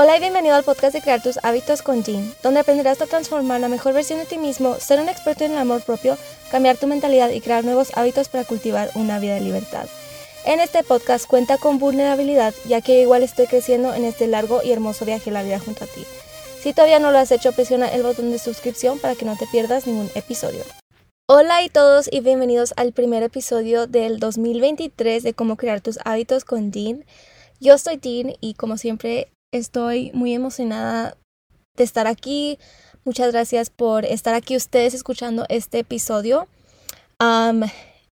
Hola y bienvenido al podcast de Crear tus hábitos con Jean, donde aprenderás a transformar la mejor versión de ti mismo, ser un experto en el amor propio, cambiar tu mentalidad y crear nuevos hábitos para cultivar una vida de libertad. En este podcast cuenta con vulnerabilidad, ya que igual estoy creciendo en este largo y hermoso viaje a la vida junto a ti. Si todavía no lo has hecho, presiona el botón de suscripción para que no te pierdas ningún episodio. Hola y todos y bienvenidos al primer episodio del 2023 de cómo crear tus hábitos con Dean. Yo soy Dean y como siempre estoy muy emocionada de estar aquí. Muchas gracias por estar aquí ustedes escuchando este episodio.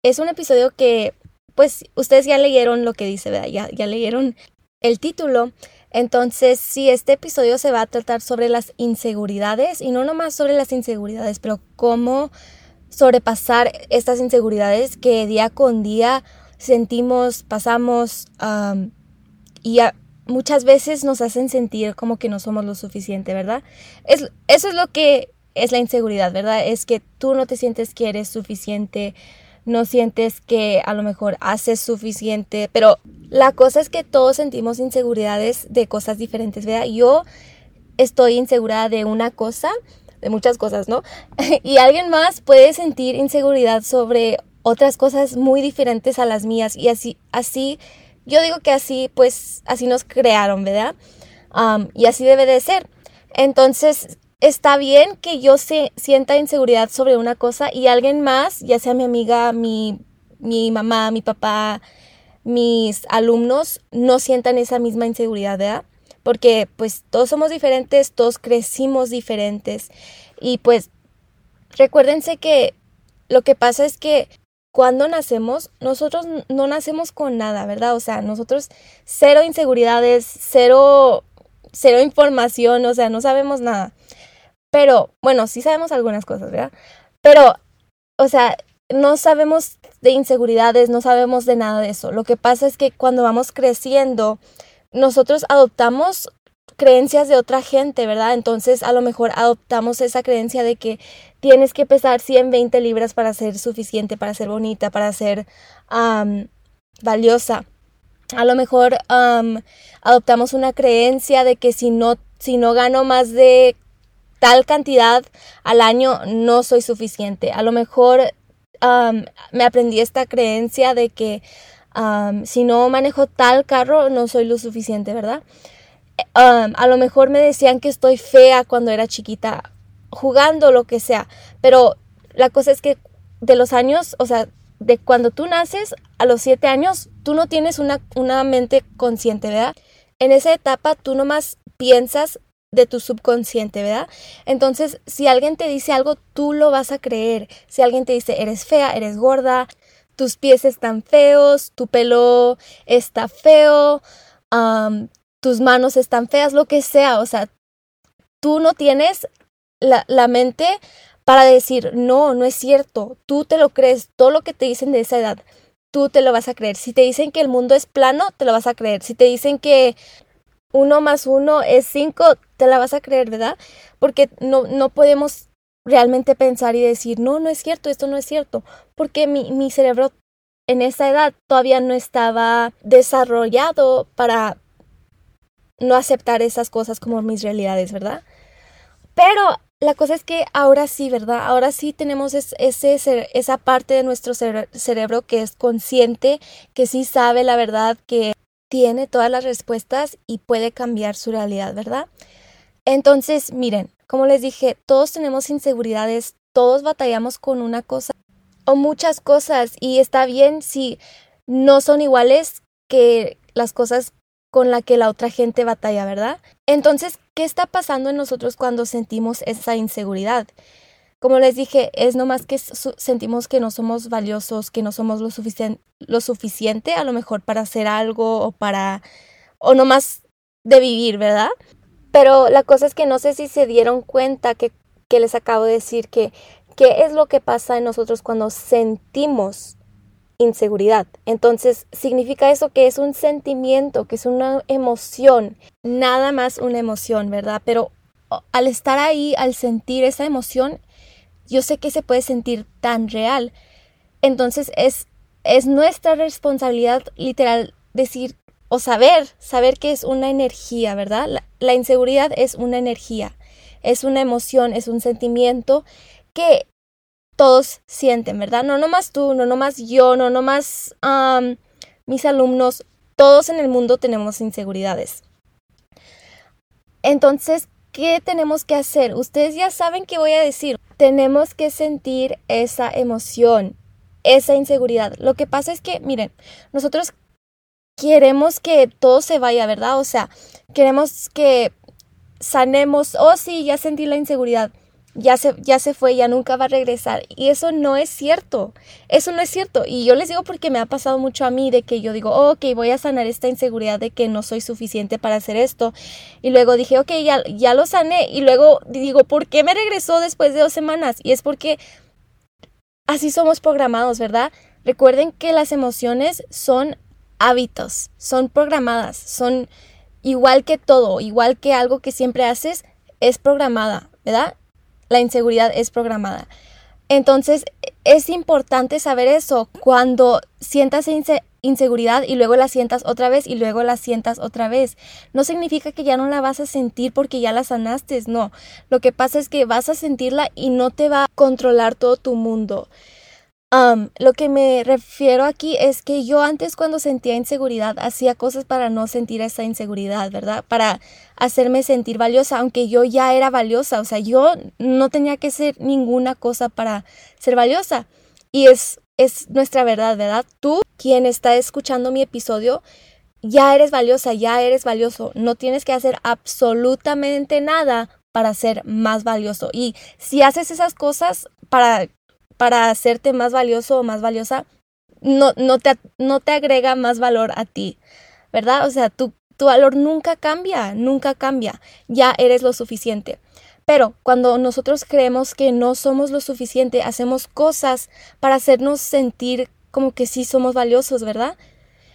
es un episodio que pues ustedes ya leyeron lo que dice, ¿verdad? Ya, leyeron el título. Entonces, sí, este episodio se va a tratar sobre las inseguridades y no nomás sobre las inseguridades, pero cómo sobrepasar estas inseguridades que día con día sentimos, pasamos y muchas veces nos hacen sentir como que no somos lo suficiente, ¿verdad? Es, eso es lo que es la inseguridad, ¿verdad? Es que tú no te sientes que eres suficiente, no sientes que a lo mejor haces suficiente, pero la cosa es que todos sentimos inseguridades de cosas diferentes, ¿verdad? Yo estoy insegura de una cosa, de muchas cosas, ¿no? y alguien más puede sentir inseguridad sobre otras cosas muy diferentes a las mías y así, así, yo digo que así, pues, así nos crearon, ¿verdad? y así debe de ser. Entonces, está bien que yo se, sienta inseguridad sobre una cosa y alguien más, ya sea mi amiga, mi, mi mamá, mi papá, mis alumnos, no sientan esa misma inseguridad, ¿verdad? porque pues todos somos diferentes, todos crecimos diferentes y pues recuérdense que lo que pasa es que cuando nacemos, nosotros no nacemos con nada, ¿verdad? O sea, nosotros cero inseguridades, cero, cero información, o sea, no sabemos nada. Pero, bueno, sí sabemos algunas cosas, ¿verdad? Pero, o sea, no sabemos de inseguridades, no sabemos de nada de eso. Lo que pasa es que cuando vamos creciendo, nosotros adoptamos creencias de otra gente, ¿verdad? Entonces a lo mejor adoptamos esa creencia de que tienes que pesar 120 libras para ser suficiente, para ser bonita, para ser valiosa. A lo mejor adoptamos una creencia de que si no, si no gano más de tal cantidad al año, no soy suficiente. A lo mejor me aprendí esta creencia de que si no manejo tal carro, no soy lo suficiente, ¿verdad? a lo mejor me decían que estoy fea cuando era chiquita, jugando, lo que sea, pero la cosa es que de los años, o sea, de cuando tú naces a los siete años, tú no tienes una, una mente consciente, ¿verdad? En esa etapa tú nomás piensas de tu subconsciente, ¿verdad? Entonces, si alguien te dice algo, tú lo vas a creer. Si alguien te dice, eres fea, eres gorda, tus pies están feos, tu pelo está feo, tus manos están feas, lo que sea, o sea, tú no tienes la, la mente para decir, no, no es cierto, tú te lo crees, todo lo que te dicen de esa edad, tú te lo vas a creer. Si te dicen que el mundo es plano, te lo vas a creer. Si te dicen que uno más uno es cinco, te la vas a creer, ¿verdad? Porque no, no podemos realmente pensar y decir, no, no es cierto, esto no es cierto, porque mi, mi cerebro en esa edad todavía no estaba desarrollado para no aceptar esas cosas como mis realidades, ¿verdad? Pero la cosa es que ahora sí, ¿verdad? Ahora sí tenemos ese, esa parte de nuestro cerebro que es consciente, que sí sabe la verdad, que tiene todas las respuestas y puede cambiar su realidad, ¿verdad? Entonces, miren, como les dije, todos tenemos inseguridades, todos batallamos con una cosa o muchas cosas y está bien si no son iguales que las cosas con las que la otra gente batalla, ¿verdad? Entonces, ¿qué está pasando en nosotros cuando sentimos esa inseguridad? Como les dije, es nomás que sentimos que no somos valiosos, que no somos lo, lo suficiente a lo mejor para hacer algo o para, o nomás de vivir, ¿verdad? Pero la cosa es que no sé si se dieron cuenta que, que les acabo de decir que qué es lo que pasa en nosotros cuando sentimos inseguridad. Entonces, significa eso que es un sentimiento, que es una emoción, nada más una emoción, ¿verdad? Pero al estar ahí, al sentir esa emoción, yo sé que se puede sentir tan real. Entonces, es, es nuestra responsabilidad literal decir, o saber, saber que es una energía, ¿verdad? La, inseguridad es una energía, es una emoción, es un sentimiento que todos sienten, ¿verdad? No nomás tú, no nomás yo, no nomás mis alumnos, todos en el mundo tenemos inseguridades. Entonces, ¿qué tenemos que hacer? Ustedes ya saben qué voy a decir. Tenemos que sentir esa emoción, esa inseguridad. Lo que pasa es que, miren, nosotros queremos que todo se vaya, ¿verdad? O sea, queremos que sanemos, oh sí, ya sentí la inseguridad, ya se, ya se fue, ya nunca va a regresar. Y eso no es cierto, eso no es cierto. Y yo les digo porque me ha pasado mucho a mí de que yo digo, oh, ok, voy a sanar esta inseguridad de que no soy suficiente para hacer esto. Y luego dije, ok, ya, ya lo sané. Y luego digo, ¿por qué me regresó después de dos semanas? Y es porque así somos programados, ¿verdad? Recuerden que las emociones son hábitos, son programadas, son igual que todo, igual que algo que siempre haces, es programada, ¿verdad? La inseguridad es programada. Entonces, es importante saber eso. Cuando sientas inseguridad y luego la sientas otra vez y luego la sientas otra vez, no significa que ya no la vas a sentir porque ya la sanaste, no. Lo que pasa es que vas a sentirla y no te va a controlar todo tu mundo lo que me refiero aquí es que yo antes cuando sentía inseguridad hacía cosas para no sentir esa inseguridad, ¿verdad? Para hacerme sentir valiosa, aunque yo ya era valiosa, o sea, yo no tenía que ser ninguna cosa para ser valiosa. Y es, es nuestra verdad, ¿verdad? Tú, quien está escuchando mi episodio, ya eres valiosa, ya eres valioso. No tienes que hacer absolutamente nada para ser más valioso. Y si haces esas cosas para para hacerte más valioso o más valiosa, no, no, te, no te agrega más valor a ti, ¿verdad? O sea, tu, tu valor nunca cambia, nunca cambia, ya eres lo suficiente. Pero cuando nosotros creemos que no somos lo suficiente, hacemos cosas para hacernos sentir como que sí somos valiosos, ¿verdad?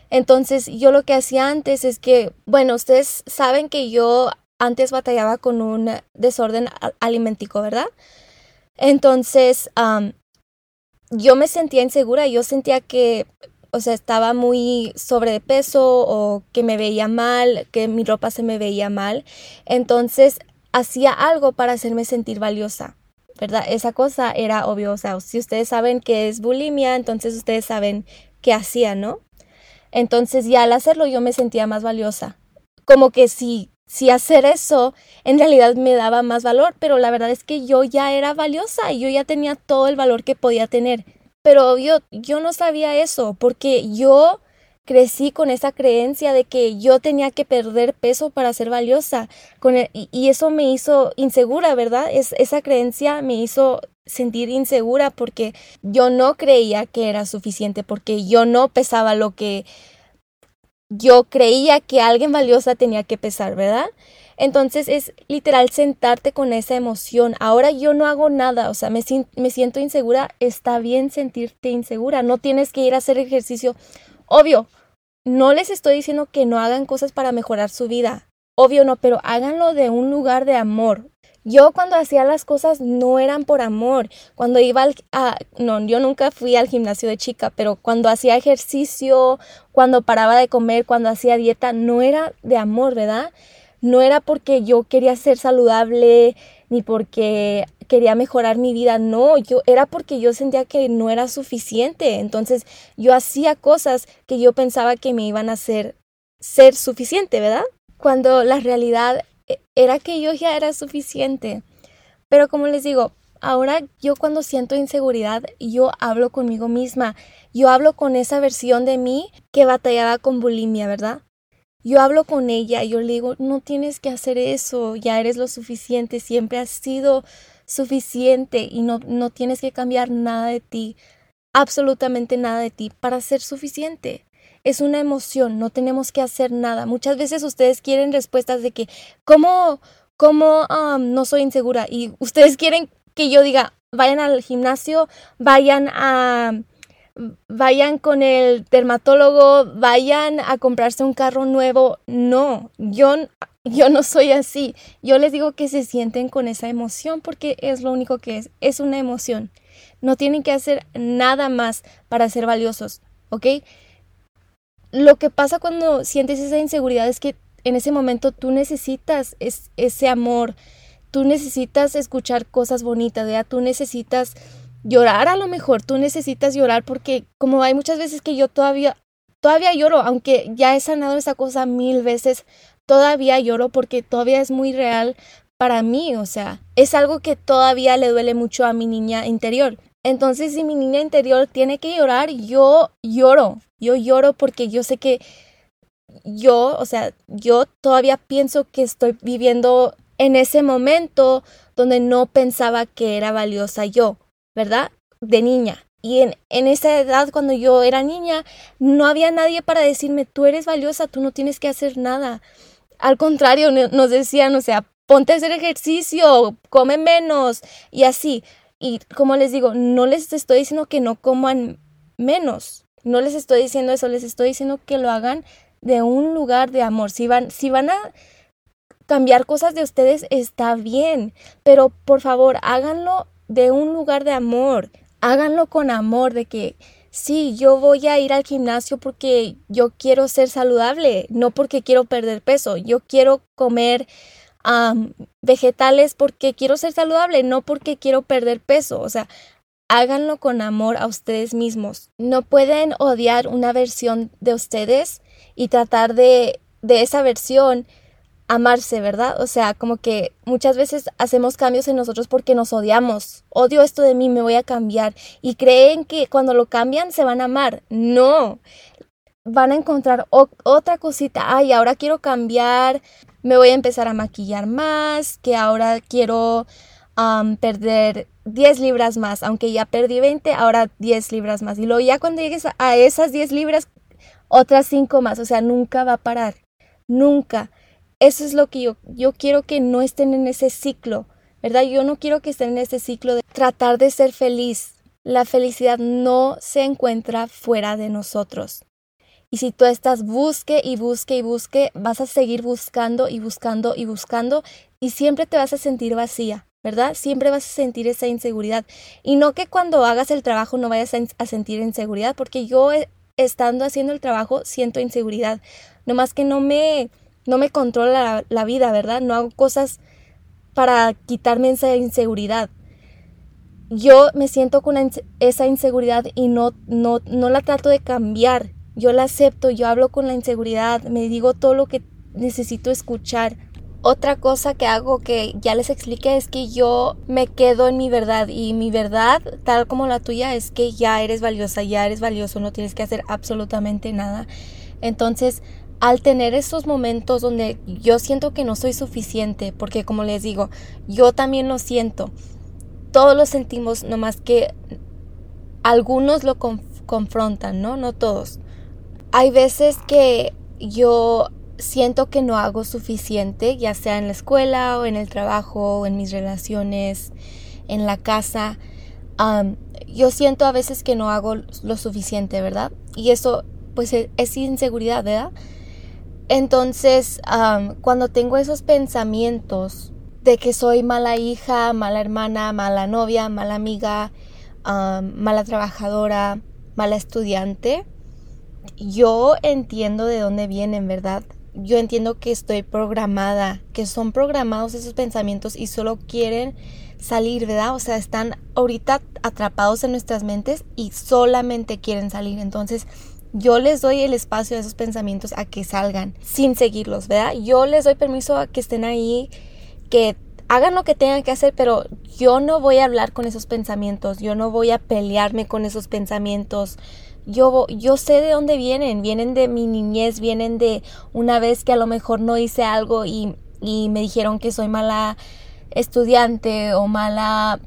Entonces yo lo que hacía antes es que, bueno, ustedes saben que yo antes batallaba con un desorden alimentico, ¿verdad? Entonces, yo me sentía insegura, yo sentía que, o sea, estaba muy sobre de peso o que me veía mal, que mi ropa se me veía mal. Entonces hacía algo para hacerme sentir valiosa. ¿Verdad? Esa cosa era obvio, o sea, si ustedes saben que es bulimia, entonces ustedes saben qué hacía, ¿no? Entonces ya al hacerlo yo me sentía más valiosa. Como que si si hacer eso en realidad me daba más valor, pero la verdad es que yo ya era valiosa y yo ya tenía todo el valor que podía tener. Pero yo, no sabía eso porque yo crecí con esa creencia de que yo tenía que perder peso para ser valiosa con y, eso me hizo insegura, ¿verdad? Es, esa creencia me hizo sentir insegura porque yo no creía que era suficiente, porque yo no pesaba lo que yo creía que alguien valiosa tenía que pesar, ¿verdad? Entonces es literal sentarte con esa emoción. Ahora yo no hago nada, o sea, me, siento insegura. Está bien sentirte insegura. No tienes que ir a hacer ejercicio. Obvio, no les estoy diciendo que no hagan cosas para mejorar su vida. Obvio no, pero háganlo de un lugar de amor. Yo cuando hacía las cosas no eran por amor. Cuando iba al... No, yo nunca fui al gimnasio de chica, pero cuando hacía ejercicio, cuando paraba de comer, cuando hacía dieta, no era de amor, ¿verdad? No era porque yo quería ser saludable ni porque quería mejorar mi vida, no, yo era porque yo sentía que no era suficiente. Entonces yo hacía cosas que yo pensaba que me iban a hacer ser suficiente, ¿verdad? Cuando la realidad era que yo ya era suficiente. Pero como les digo, ahora yo cuando siento inseguridad, yo hablo conmigo misma. Yo hablo con esa versión de mí que batallaba con bulimia, ¿verdad? Yo hablo con ella yo le digo, no tienes que hacer eso, ya eres lo suficiente, siempre has sido suficiente y no, no tienes que cambiar nada de ti, absolutamente nada de ti para ser suficiente es una emoción, no tenemos que hacer nada. Muchas veces ustedes quieren respuestas de que, ¿cómo, cómo no soy insegura? Y ustedes quieren que yo diga, vayan al gimnasio, vayan a vayan con el dermatólogo, vayan a comprarse un carro nuevo. No, yo, yo no soy así. Yo les digo que se sienten con esa emoción porque es lo único que es. Es una emoción. No tienen que hacer nada más para ser valiosos, ¿ok? Lo que pasa cuando sientes esa inseguridad es que en ese momento tú necesitas ese amor, tú necesitas escuchar cosas bonitas, ¿verdad? Tú necesitas llorar a lo mejor, tú necesitas llorar porque como hay muchas veces que yo todavía, todavía lloro, aunque ya he sanado esa cosa mil veces, todavía lloro porque todavía es muy real para mí, o sea, es algo que todavía le duele mucho a mi niña interior. Entonces, si mi niña interior tiene que llorar, yo lloro, yo lloro porque yo sé que yo, o sea, yo todavía pienso que estoy viviendo en ese momento donde no pensaba que era valiosa yo, ¿verdad? De niña. Y en, en, esa edad, cuando yo era niña, no había nadie para decirme, tú eres valiosa, tú no tienes que hacer nada. Al contrario, nos decían, o sea, ponte a hacer ejercicio, come menos y así. Y como les digo, no les estoy diciendo que no coman menos, no les estoy diciendo eso, les estoy diciendo que lo hagan de un lugar de amor. Si van, si van a cambiar cosas de ustedes, está bien, pero por favor, háganlo de un lugar de amor. Háganlo con amor, de que sí, yo voy a ir al gimnasio porque yo quiero ser saludable, no porque quiero perder peso. Yo quiero comer vegetales porque quiero ser saludable, no porque quiero perder peso. O sea, háganlo con amor a ustedes mismos. No pueden odiar una versión de ustedes y tratar de, de esa versión amarse, ¿verdad? O sea, como que muchas veces hacemos cambios en nosotros porque nos odiamos. Odio esto de mí, me voy a cambiar. Y creen que cuando lo cambian se van a amar. No. Van a encontrar otra cosita. Ay, ahora quiero cambiar. Me voy a empezar a maquillar más. Que ahora quiero perder 10 libras más. Aunque ya perdí 20, ahora 10 libras más. Y luego ya cuando llegues a esas 10 libras, otras 5 más. O sea, nunca va a parar. Nunca eso es lo que yo, yo quiero que no estén en ese ciclo, ¿verdad? Yo no quiero que estén en ese ciclo de tratar de ser feliz. La felicidad no se encuentra fuera de nosotros. Y si tú estás busque y busque y busque, vas a seguir buscando y buscando y buscando y siempre te vas a sentir vacía, ¿verdad? Siempre vas a sentir esa inseguridad. Y no que cuando hagas el trabajo no vayas a, sentir inseguridad, porque yo eh, estando haciendo el trabajo siento inseguridad. Nomás que no me no me controla la, vida, ¿verdad? No hago cosas para quitarme esa inseguridad. Yo me siento con esa inseguridad y no, no, no la trato de cambiar. Yo la acepto, yo hablo con la inseguridad, me digo todo lo que necesito escuchar. Otra cosa que hago que ya les expliqué es que yo me quedo en mi verdad y mi verdad, tal como la tuya, es que ya eres valiosa, ya eres valioso, no tienes que hacer absolutamente nada. Entonces, al tener esos momentos donde yo siento que no soy suficiente, porque como les digo, yo también lo siento, todos lo sentimos, nomás que algunos lo confrontan, ¿no? No todos. Hay veces que yo siento que no hago suficiente, ya sea en la escuela o en el trabajo o en mis relaciones, en la casa. yo siento a veces que no hago lo suficiente, ¿verdad? Y eso pues e-, es inseguridad, ¿verdad? Entonces, cuando tengo esos pensamientos de que soy mala hija, mala hermana, mala novia, mala amiga, mala trabajadora, mala estudiante, yo entiendo de dónde vienen, ¿verdad? Yo entiendo que estoy programada, que son programados esos pensamientos y solo quieren salir, ¿verdad? O sea, están ahorita atrapados en nuestras mentes y solamente quieren salir. Entonces, yo les doy el espacio a esos pensamientos a que salgan sin seguirlos, ¿verdad? Yo les doy permiso a que estén ahí, que hagan lo que tengan que hacer, pero yo no voy a hablar con esos pensamientos, yo no voy a pelearme con esos pensamientos. Yo, yo sé de dónde vienen, vienen de mi niñez, vienen de una vez que a lo mejor no hice algo y, y me dijeron que soy mala estudiante o mala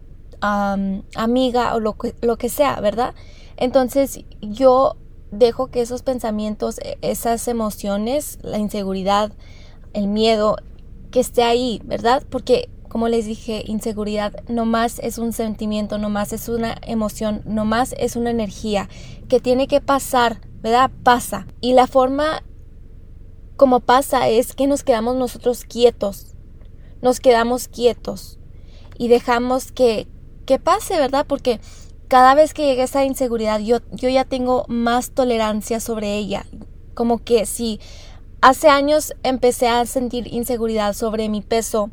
amiga o lo lo que sea, ¿verdad? Entonces yo dejo que esos pensamientos, e, esas emociones, la inseguridad, el miedo, que esté ahí, ¿verdad? Porque, como les dije, inseguridad no más es un sentimiento, no más es una emoción, no más es una energía que tiene que pasar, ¿verdad? Pasa. Y la forma como pasa es que nos quedamos nosotros quietos, nos quedamos quietos y dejamos que, que pase, ¿verdad? Porque cada vez que llega esa inseguridad, yo, yo ya tengo más tolerancia sobre ella. Como que si hace años empecé a sentir inseguridad sobre mi peso,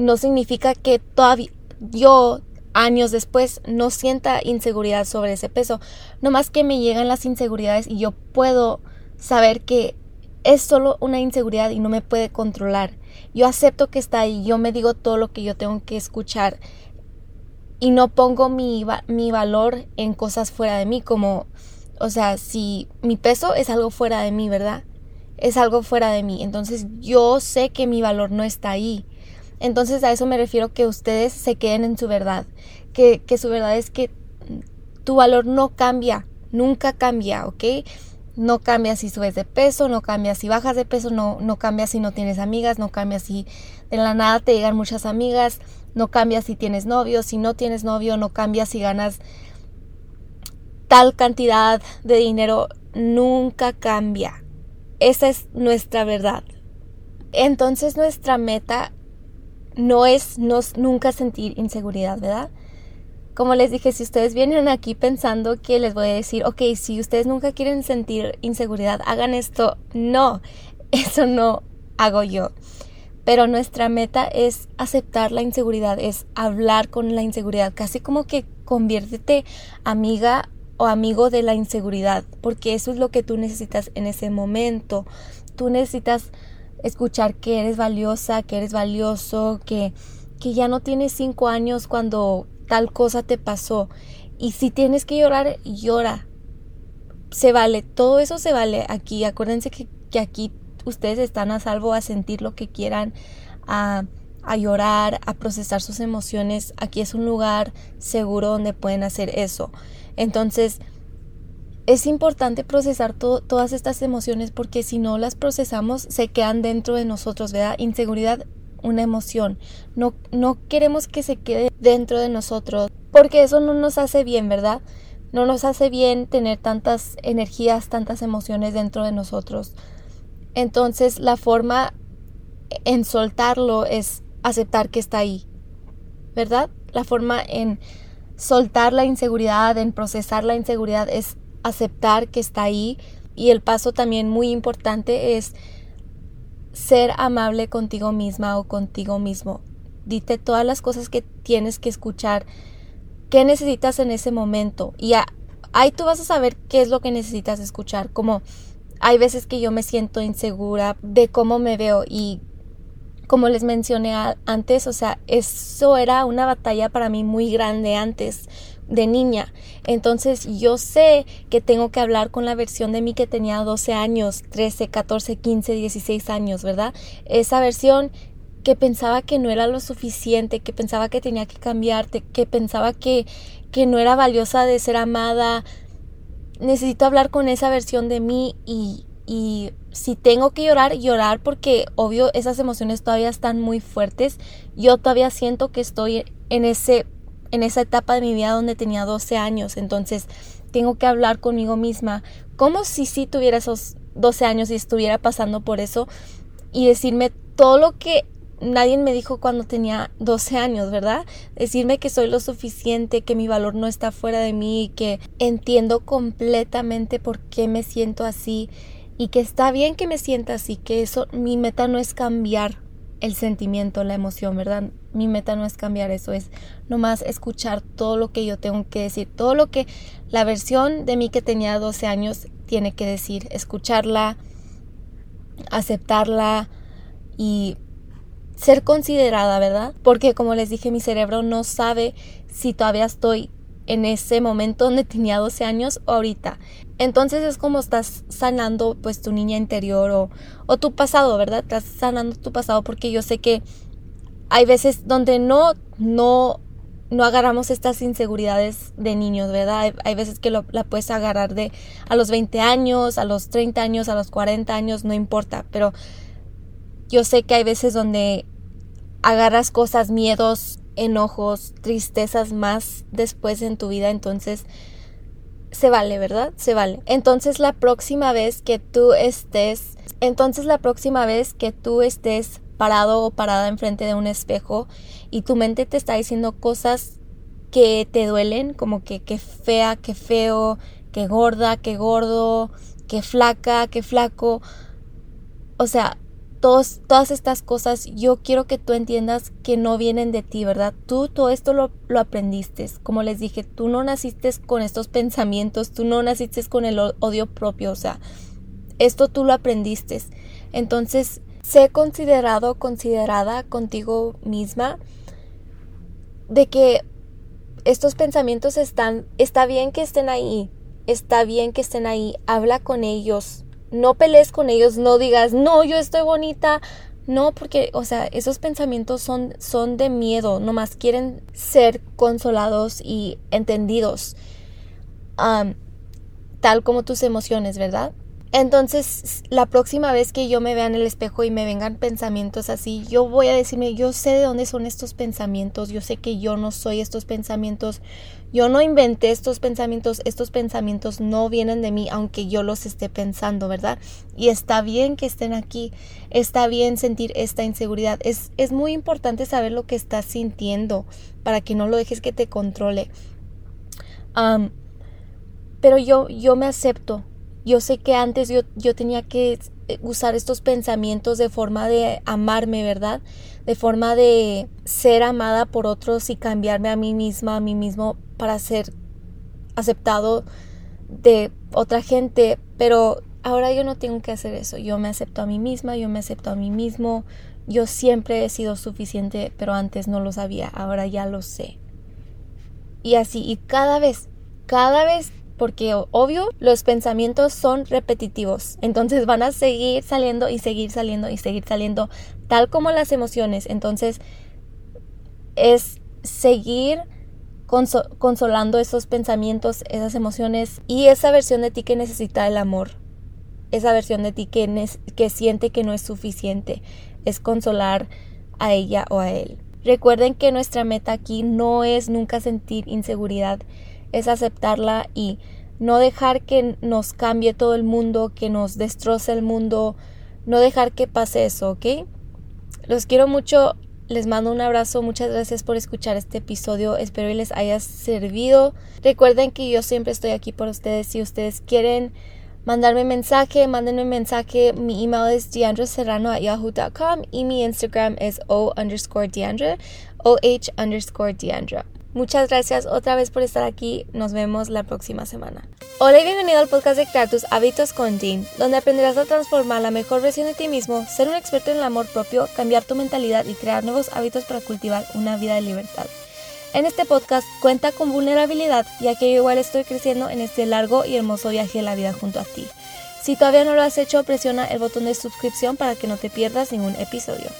no significa que todavía yo años después no sienta inseguridad sobre ese peso. No más que me llegan las inseguridades y yo puedo saber que es solo una inseguridad y no me puede controlar. Yo acepto que está ahí, yo me digo todo lo que yo tengo que escuchar y no pongo mi, mi valor en cosas fuera de mí, como, o sea, si mi peso es algo fuera de mí, ¿verdad? Es algo fuera de mí. Entonces yo sé que mi valor no está ahí. Entonces a eso me refiero que ustedes se queden en su verdad, que, que su verdad es que tu valor no cambia, nunca cambia, ¿ok? No cambia si subes de peso, no cambia si bajas de peso, no, no cambia si no tienes amigas, no cambia si de la nada te llegan muchas amigas, no cambia si tienes novio, si no tienes novio, no cambia si ganas tal cantidad de dinero, nunca cambia. Esa es nuestra verdad. Entonces nuestra meta no es nunca sentir inseguridad, ¿verdad? Como les dije, si ustedes vienen aquí pensando que les voy a decir, ok, si ustedes nunca quieren sentir inseguridad, hagan esto. No, eso no hago yo. Pero nuestra meta es aceptar la inseguridad, es hablar con la inseguridad, casi como que conviértete amiga o amigo de la inseguridad, porque eso es lo que tú necesitas en ese momento. Tú necesitas escuchar que eres valiosa, que eres valioso, que, que ya no tienes cinco años cuando tal cosa te pasó. Y si tienes que llorar, llora. Se vale, todo eso se vale aquí. Acuérdense que, que aquí ustedes están a salvo a sentir lo que quieran, a, a llorar, a procesar sus emociones. Aquí es un lugar seguro donde pueden hacer eso. Entonces, es importante procesar todas estas emociones porque si no las procesamos se quedan dentro de nosotros, ¿verdad? Inseguridad, una emoción. No, no queremos que se quede dentro de nosotros porque eso no nos hace bien, ¿verdad? No nos hace bien tener tantas energías, tantas emociones dentro de nosotros. Entonces la forma en soltarlo es aceptar que está ahí, ¿verdad? La forma en soltar la inseguridad, en procesar la inseguridad es aceptar que está ahí. Y el paso también muy importante es ser amable contigo misma o contigo mismo. Dite todas las cosas que tienes que escuchar, qué necesitas en ese momento y ahí tú vas a saber qué es lo que necesitas escuchar, como hay veces que yo me siento insegura de cómo me veo y como les mencioné antes, o sea, eso era una batalla para mí muy grande antes de niña. Entonces yo sé que tengo que hablar con la versión de mí que tenía 12 años, 13, 14, 15, 16 años, ¿verdad? Esa versión que pensaba que no era lo suficiente, que pensaba que tenía que cambiarte, que pensaba que, que no era valiosa de ser amada, necesito hablar con esa versión de mí y, y si tengo que llorar, llorar porque obvio esas emociones todavía están muy fuertes. Yo todavía siento que estoy en ese en esa etapa de mi vida donde tenía 12 años, entonces tengo que hablar conmigo misma como si sí tuviera esos 12 años y estuviera pasando por eso y decirme todo lo que nadie me dijo cuando tenía 12 años, ¿verdad? Decirme que soy lo suficiente, que mi valor no está fuera de mí, que entiendo completamente por qué me siento así y que está bien que me sienta así, que eso mi meta no es cambiar el sentimiento, la emoción, ¿verdad? Mi meta no es cambiar eso, es nomás escuchar todo lo que yo tengo que decir, todo lo que la versión de mí que tenía 12 años tiene que decir, escucharla, aceptarla y ser considerada, ¿verdad? Porque como les dije, mi cerebro no sabe si todavía estoy en ese momento donde tenía 12 años o ahorita. Entonces es como estás sanando pues tu niña interior o, o tu pasado, ¿verdad? Estás sanando tu pasado porque yo sé que hay veces donde no, no, no agarramos estas inseguridades de niños, ¿verdad? Hay, veces que la puedes agarrar de a los 20 años, a los 30 años, a los 40 años, no importa, pero yo sé que hay veces donde agarras cosas, miedos, enojos, tristezas más después en tu vida, entonces se vale, ¿verdad? Se vale. Entonces la próxima vez que tú estés, entonces la próxima vez que tú estés parado o parada enfrente de un espejo y tu mente te está diciendo cosas que te duelen, como que qué fea, qué feo, qué gorda, qué gordo, que flaca, que flaco. O sea, todas estas cosas, yo quiero que tú entiendas que no vienen de ti, ¿verdad? Tú todo esto lo, lo aprendiste. Como les dije, tú no naciste con estos pensamientos, tú no naciste con el odio propio, o sea, esto tú lo aprendiste. Entonces, sé considerado, considerada contigo misma de que estos pensamientos están, está bien que estén ahí, está bien que estén ahí, habla con ellos, no pelees con ellos, no digas, no, yo estoy bonita. No, porque, o sea, esos pensamientos son, son de miedo, nomás quieren ser consolados y entendidos, tal como tus emociones, ¿verdad? Entonces, la próxima vez que yo me vea en el espejo y me vengan pensamientos así, yo voy a decirme, yo sé de dónde son estos pensamientos, yo sé que yo no soy estos pensamientos, yo no inventé estos pensamientos, estos pensamientos no vienen de mí, aunque yo los esté pensando, ¿verdad? Y está bien que estén aquí, está bien sentir esta inseguridad, es, es muy importante saber lo que estás sintiendo para que no lo dejes que te controle. pero yo, yo me acepto, yo sé que antes yo, yo tenía que eh, usar estos pensamientos de forma de amarme, ¿verdad? De forma de ser amada por otros y cambiarme a mí misma, a mí mismo para ser aceptado de otra gente, pero ahora yo no tengo que hacer eso. Yo me acepto a mí misma, yo me acepto a mí mismo. Yo siempre he sido suficiente, pero antes no lo sabía, ahora ya lo sé. Y así, y cada vez, cada vez porque obvio los pensamientos son repetitivos, entonces van a seguir saliendo y seguir saliendo y seguir saliendo, tal como las emociones, entonces es seguir consolando esos pensamientos, esas emociones y esa versión de ti que necesita el amor, esa versión de ti que, que siente que no es suficiente, es consolar a ella o a él. Recuerden que nuestra meta aquí no es nunca sentir inseguridad, es aceptarla y no dejar que nos cambie todo el mundo, que nos destroce el mundo, no dejar que pase eso, ¿ok? Los quiero mucho, les mando un abrazo, muchas gracias por escuchar este episodio, espero que les haya servido. Recuerden que yo siempre estoy aquí por ustedes, si ustedes quieren mandarme mensaje, mándenme mensaje, mi email es yahoo.com y mi Instagram es o underscore deandra, oh underscore deandra. Muchas gracias otra vez por estar aquí. Nos vemos la próxima semana. Hola y bienvenido al podcast de Crear tus hábitos con Jean, donde aprenderás a transformar la mejor versión de ti mismo, ser un experto en el amor propio, cambiar tu mentalidad y crear nuevos hábitos para cultivar una vida de libertad. En este podcast cuenta con vulnerabilidad, ya que yo igual estoy creciendo en este largo y hermoso viaje de la vida junto a ti. Si todavía no lo has hecho, presiona el botón de suscripción para que no te pierdas ningún episodio.